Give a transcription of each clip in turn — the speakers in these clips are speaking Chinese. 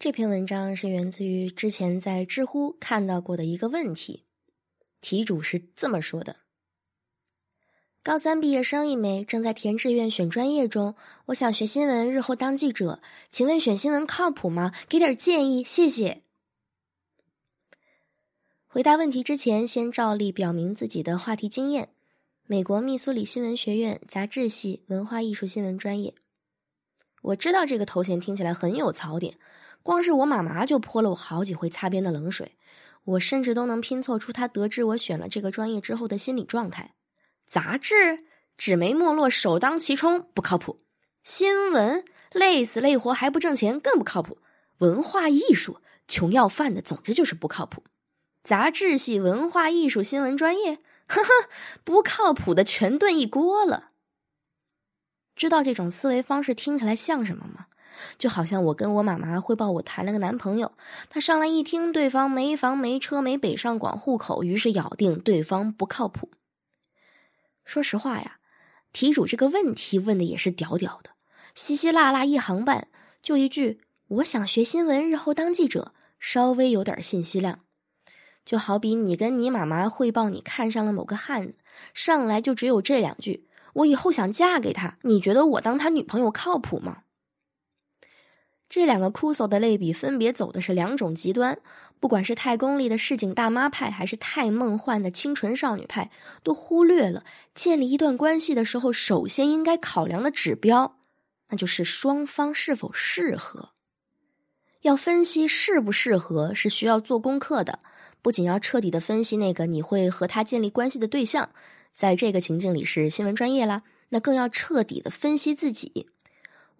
这篇文章是源自于之前在知乎看到过的一个问题，题主是这么说的：高三毕业生一枚，正在填志愿选专业中。我想学新闻，日后当记者，请问选新闻靠谱吗？给点建议，谢谢。回答问题之前，先照例表明自己的话题经验：美国密苏里新闻学院杂志系文化艺术新闻专业。我知道这个头衔听起来很有槽点。光是我妈妈就泼了我好几回擦边的冷水，我甚至都能拼凑出她得知我选了这个专业之后的心理状态。杂志纸媒没落，首当其冲，不靠谱；新闻累死累活还不挣钱，更不靠谱；文化艺术穷要饭的，总之就是不靠谱。杂志系文化艺术新闻专业，呵呵，不靠谱的全炖一锅了。知道这种思维方式听起来像什么吗？就好像我跟我妈妈汇报我谈了个男朋友，她上来一听对方没房没车没北上广户口，于是咬定对方不靠谱。说实话呀，题主这个问题问的也是屌屌的，稀稀拉拉一行半，就一句“我想学新闻，日后当记者”，稍微有点信息量。就好比你跟你妈妈汇报你看上了某个汉子，上来就只有这两句：“我以后想嫁给他，你觉得我当他女朋友靠谱吗？”这两个酷搜的类比分别走的是两种极端，不管是太功利的市井大妈派，还是太梦幻的清纯少女派，都忽略了建立一段关系的时候，首先应该考量的指标，那就是双方是否适合。要分析适不适合，是需要做功课的，不仅要彻底的分析那个你会和他建立关系的对象，在这个情境里是新闻专业啦，那更要彻底的分析自己。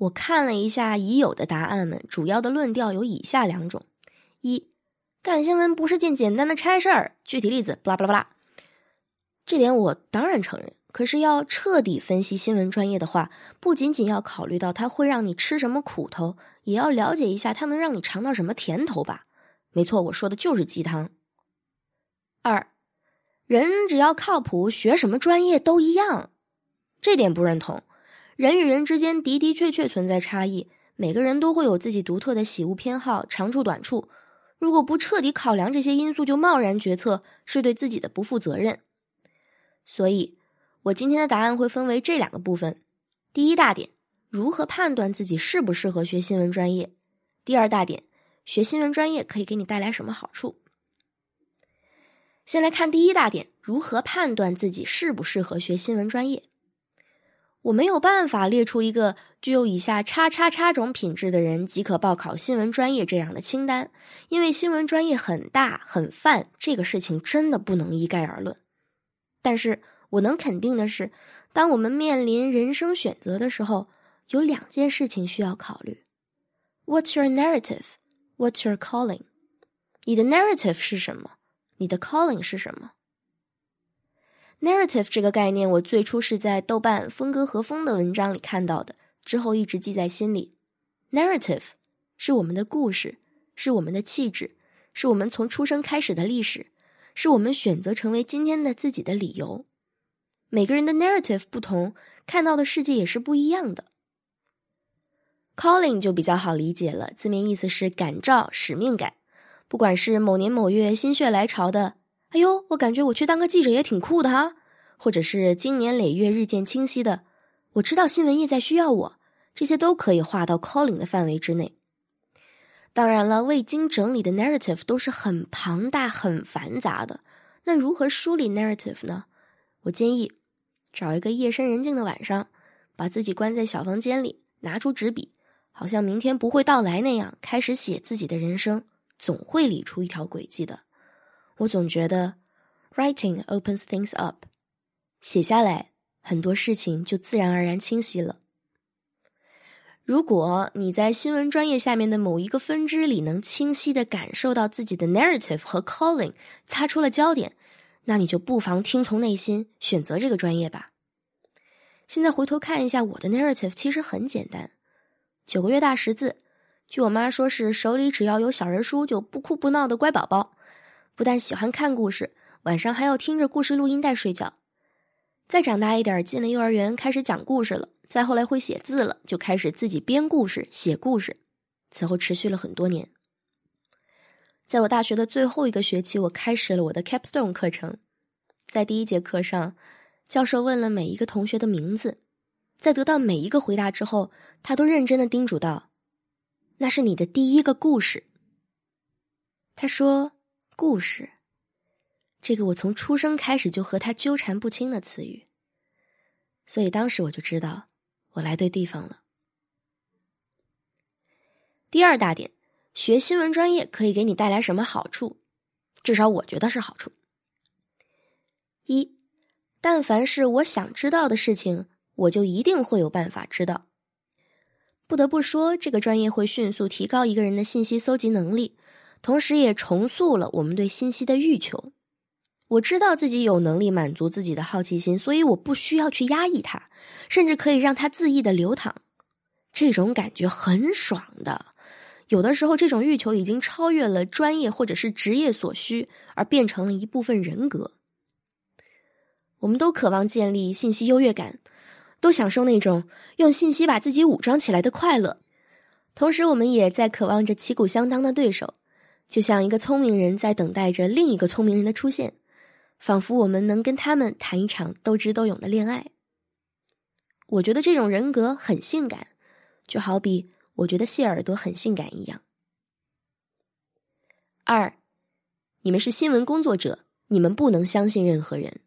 我看了一下已有的答案们，主要的论调有以下两种：一，干新闻不是件简单的差事儿。具体例子，巴拉巴拉巴拉。这点我当然承认。可是要彻底分析新闻专业的话，不仅仅要考虑到它会让你吃什么苦头，也要了解一下它能让你尝到什么甜头吧。没错，我说的就是鸡汤。二，人只要靠谱，学什么专业都一样。这点不认同。人与人之间的的确确存在差异，每个人都会有自己独特的喜恶偏好、长处短处。如果不彻底考量这些因素就贸然决策，是对自己的不负责任。所以，我今天的答案会分为这两个部分：第一大点，如何判断自己适不适合学新闻专业；第二大点，学新闻专业可以给你带来什么好处。先来看第一大点，如何判断自己适不适合学新闻专业。我没有办法列出一个具有以下叉叉叉种品质的人即可报考新闻专业这样的清单，因为新闻专业很大很泛，这个事情真的不能一概而论。但是我能肯定的是，当我们面临人生选择的时候，有两件事情需要考虑：What's your narrative? What's your calling? 你的 narrative 是什么？你的 calling 是什么？narrative 这个概念，我最初是在豆瓣风格和风的文章里看到的，之后一直记在心里。narrative 是我们的故事，是我们的气质，是我们从出生开始的历史，是我们选择成为今天的自己的理由。每个人的 narrative 不同，看到的世界也是不一样的。calling 就比较好理解了，字面意思是感召、使命感。不管是某年某月心血来潮的。哎呦，我感觉我去当个记者也挺酷的哈，或者是经年累月日渐清晰的，我知道新闻业在需要我，这些都可以划到 calling 的范围之内。当然了，未经整理的 narrative 都是很庞大、很繁杂的。那如何梳理 narrative 呢？我建议找一个夜深人静的晚上，把自己关在小房间里，拿出纸笔，好像明天不会到来那样，开始写自己的人生，总会理出一条轨迹的。我总觉得，writing opens things up，写下来很多事情就自然而然清晰了。如果你在新闻专业下面的某一个分支里能清晰的感受到自己的 narrative 和 calling，擦出了焦点，那你就不妨听从内心选择这个专业吧。现在回头看一下我的 narrative，其实很简单：九个月大识字，据我妈说是手里只要有小人书就不哭不闹的乖宝宝。不但喜欢看故事，晚上还要听着故事录音带睡觉。再长大一点，进了幼儿园，开始讲故事了。再后来会写字了，就开始自己编故事、写故事。此后持续了很多年。在我大学的最后一个学期，我开始了我的 Capstone 课程。在第一节课上，教授问了每一个同学的名字，在得到每一个回答之后，他都认真的叮嘱道：“那是你的第一个故事。”他说：“故事。”这个我从出生开始就和他纠缠不清的词语，所以当时我就知道我来对地方了。第二大点。学新闻专业可以给你带来什么好处？至少我觉得是好处。一，但凡是我想知道的事情，我就一定会有办法知道。不得不说，这个专业会迅速提高一个人的信息搜集能力，同时也重塑了我们对信息的欲求。我知道自己有能力满足自己的好奇心，所以我不需要去压抑它，甚至可以让它恣意的流淌。这种感觉很爽的。有的时候，这种欲求已经超越了专业或者是职业所需，而变成了一部分人格。我们都渴望建立信息优越感，都享受那种用信息把自己武装起来的快乐。同时，我们也在渴望着旗鼓相当的对手，就像一个聪明人在等待着另一个聪明人的出现，仿佛我们能跟他们谈一场斗智斗勇的恋爱。我觉得这种人格很性感，就好比。我觉得谢耳朵很性感一样。二，你们是新闻工作者，你们不能相信任何人。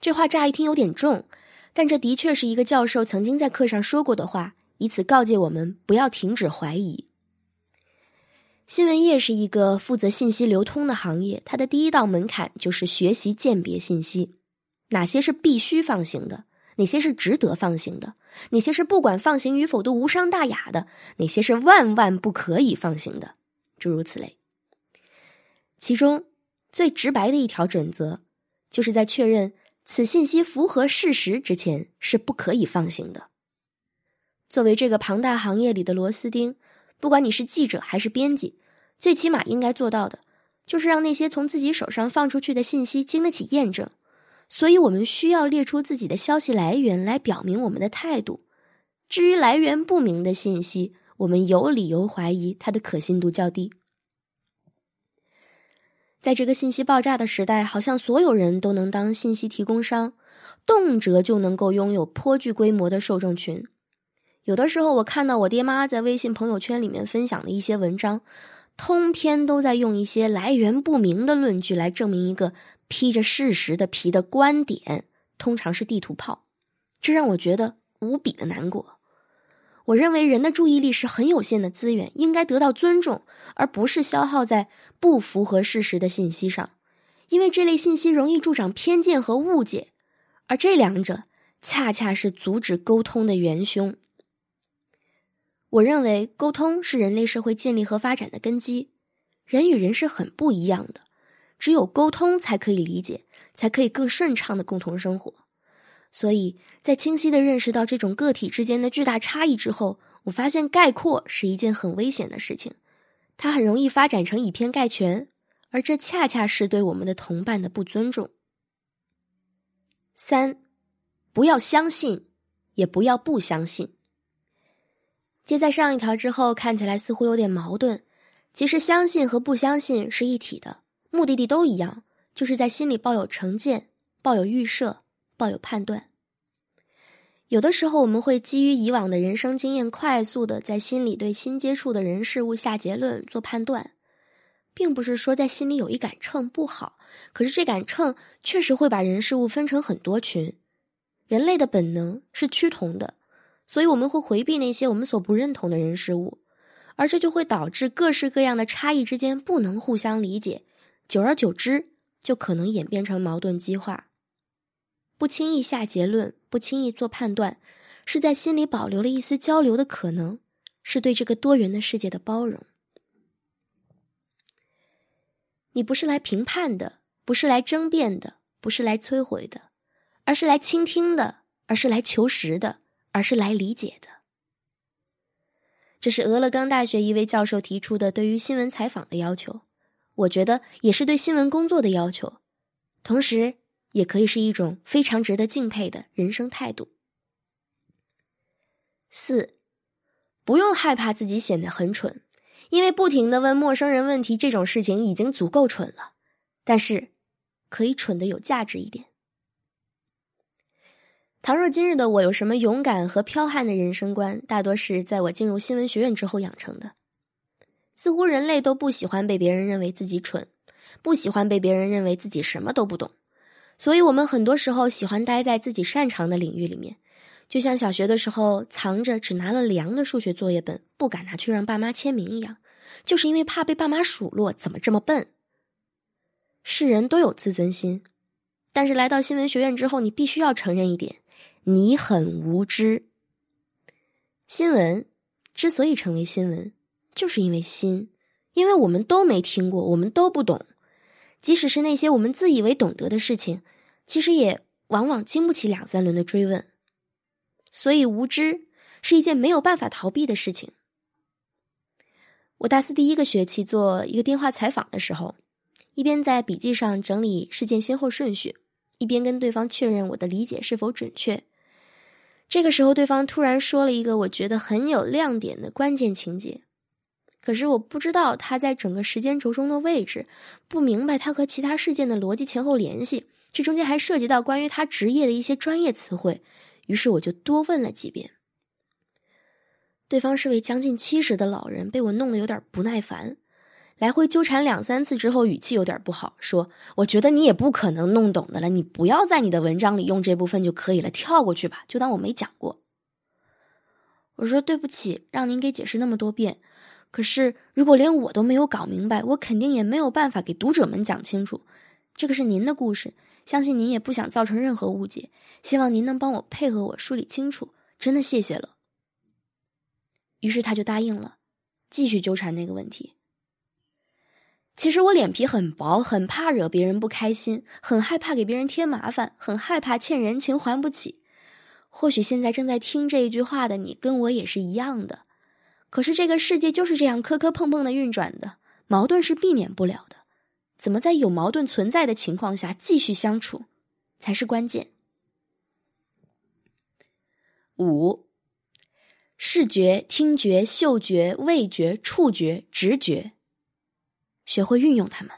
这话乍一听有点重，但这的确是一个教授曾经在课上说过的话，以此告诫我们不要停止怀疑。新闻业是一个负责信息流通的行业，它的第一道门槛就是学习鉴别信息，哪些是必须放行的。哪些是值得放行的？哪些是不管放行与否都无伤大雅的？哪些是万万不可以放行的？诸如此类。其中最直白的一条准则，就是在确认此信息符合事实之前是不可以放行的。作为这个庞大行业里的螺丝钉，不管你是记者还是编辑，最起码应该做到的，就是让那些从自己手上放出去的信息经得起验证。所以，我们需要列出自己的消息来源来表明我们的态度。至于来源不明的信息，我们有理由怀疑它的可信度较低。在这个信息爆炸的时代，好像所有人都能当信息提供商，动辄就能够拥有颇具规模的受众群。有的时候，我看到我爹妈在微信朋友圈里面分享的一些文章，通篇都在用一些来源不明的论据来证明一个。披着事实的皮的观点，通常是地图炮，这让我觉得无比的难过。我认为人的注意力是很有限的资源，应该得到尊重，而不是消耗在不符合事实的信息上，因为这类信息容易助长偏见和误解，而这两者恰恰是阻止沟通的元凶。我认为沟通是人类社会建立和发展的根基，人与人是很不一样的。只有沟通才可以理解，才可以更顺畅的共同生活。所以在清晰的认识到这种个体之间的巨大差异之后，我发现概括是一件很危险的事情，它很容易发展成以偏概全，而这恰恰是对我们的同伴的不尊重。三，不要相信，也不要不相信。接在上一条之后，看起来似乎有点矛盾，其实相信和不相信是一体的。目的地都一样，就是在心里抱有成见、抱有预设、抱有判断。有的时候，我们会基于以往的人生经验，快速的在心里对新接触的人事物下结论、做判断，并不是说在心里有一杆秤不好，可是这杆秤确实会把人事物分成很多群。人类的本能是趋同的，所以我们会回避那些我们所不认同的人事物，而这就会导致各式各样的差异之间不能互相理解。久而久之，就可能演变成矛盾激化。不轻易下结论，不轻易做判断，是在心里保留了一丝交流的可能，是对这个多元的世界的包容。你不是来评判的，不是来争辩的，不是来摧毁的，而是来倾听的，而是来求实的，而是来理解的。这是俄勒冈大学一位教授提出的对于新闻采访的要求。我觉得也是对新闻工作的要求，同时也可以是一种非常值得敬佩的人生态度。四，不用害怕自己显得很蠢，因为不停的问陌生人问题这种事情已经足够蠢了。但是，可以蠢的有价值一点。倘若今日的我有什么勇敢和剽悍的人生观，大多是在我进入新闻学院之后养成的。似乎人类都不喜欢被别人认为自己蠢，不喜欢被别人认为自己什么都不懂，所以我们很多时候喜欢待在自己擅长的领域里面。就像小学的时候藏着只拿了良的数学作业本，不敢拿去让爸妈签名一样，就是因为怕被爸妈数落，怎么这么笨？世人都有自尊心，但是来到新闻学院之后，你必须要承认一点。你很无知。新闻之所以成为新闻，就是因为新，因为我们都没听过，我们都不懂。即使是那些我们自以为懂得的事情，其实也往往经不起两三轮的追问。所以，无知是一件没有办法逃避的事情。我大四第一个学期做一个电话采访的时候，一边在笔记上整理事件先后顺序，一边跟对方确认我的理解是否准确。这个时候，对方突然说了一个我觉得很有亮点的关键情节，可是我不知道他在整个时间轴中的位置，不明白他和其他事件的逻辑前后联系，这中间还涉及到关于他职业的一些专业词汇，于是我就多问了几遍。对方是位将近七十的老人，被我弄得有点不耐烦。来回纠缠两三次之后，语气有点不好，说：“我觉得你也不可能弄懂的了，你不要在你的文章里用这部分就可以了，跳过去吧，就当我没讲过。”我说：“对不起，让您给解释那么多遍。可是如果连我都没有搞明白，我肯定也没有办法给读者们讲清楚。这个是您的故事，相信您也不想造成任何误解，希望您能帮我配合我梳理清楚，真的谢谢了。”于是他就答应了，继续纠缠那个问题。其实我脸皮很薄，很怕惹别人不开心，很害怕给别人添麻烦，很害怕欠人情还不起。或许现在正在听这一句话的你，跟我也是一样的。可是这个世界就是这样磕磕碰碰的运转的，矛盾是避免不了的。怎么在有矛盾存在的情况下继续相处，才是关键。五，视觉、听觉、嗅觉、味觉、触觉、直觉。学会运用它们。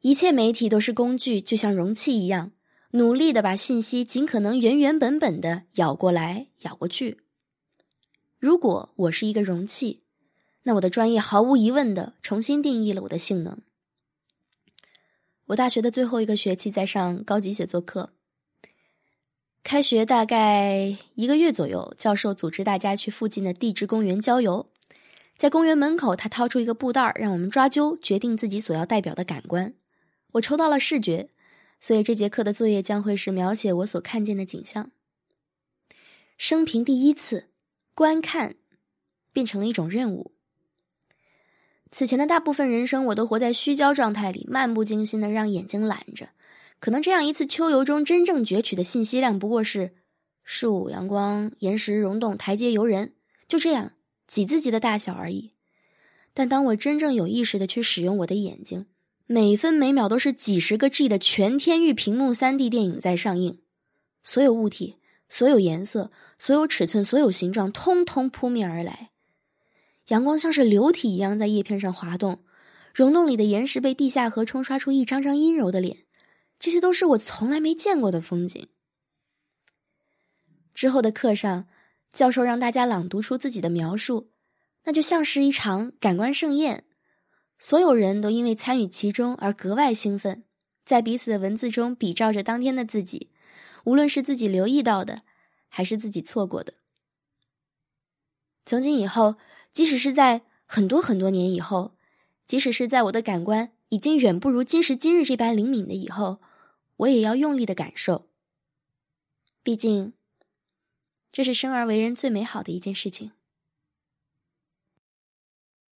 一切媒体都是工具，就像容器一样，努力的把信息尽可能原原本本的舀过来、舀过去。如果我是一个容器，那我的专业毫无疑问的重新定义了我的性能。我大学的最后一个学期在上高级写作课，开学大概一个月左右，教授组织大家去附近的地质公园郊游。在公园门口，他掏出一个布袋让我们抓阄，决定自己所要代表的感官。我抽到了视觉，所以这节课的作业将会是描写我所看见的景象。生平第一次观看，变成了一种任务。此前的大部分人生，我都活在虚焦状态里，漫不经心的让眼睛懒着。可能这样一次秋游中，真正攫取的信息量不过是树、阳光、岩石、溶洞、台阶、游人，就这样。几字级的大小而已，但当我真正有意识的去使用我的眼睛，每分每秒都是几十个 G 的全天域屏幕三 D 电影在上映，所有物体、所有颜色、所有尺寸、所有形状，通通扑面而来。阳光像是流体一样在叶片上滑动，溶洞里的岩石被地下河冲刷出一张张阴柔的脸，这些都是我从来没见过的风景。之后的课上。教授让大家朗读出自己的描述，那就像是一场感官盛宴，所有人都因为参与其中而格外兴奋，在彼此的文字中比照着当天的自己，无论是自己留意到的，还是自己错过的。从今以后，即使是在很多很多年以后，即使是在我的感官已经远不如今时今日这般灵敏的以后，我也要用力的感受。毕竟。这是生而为人最美好的一件事情。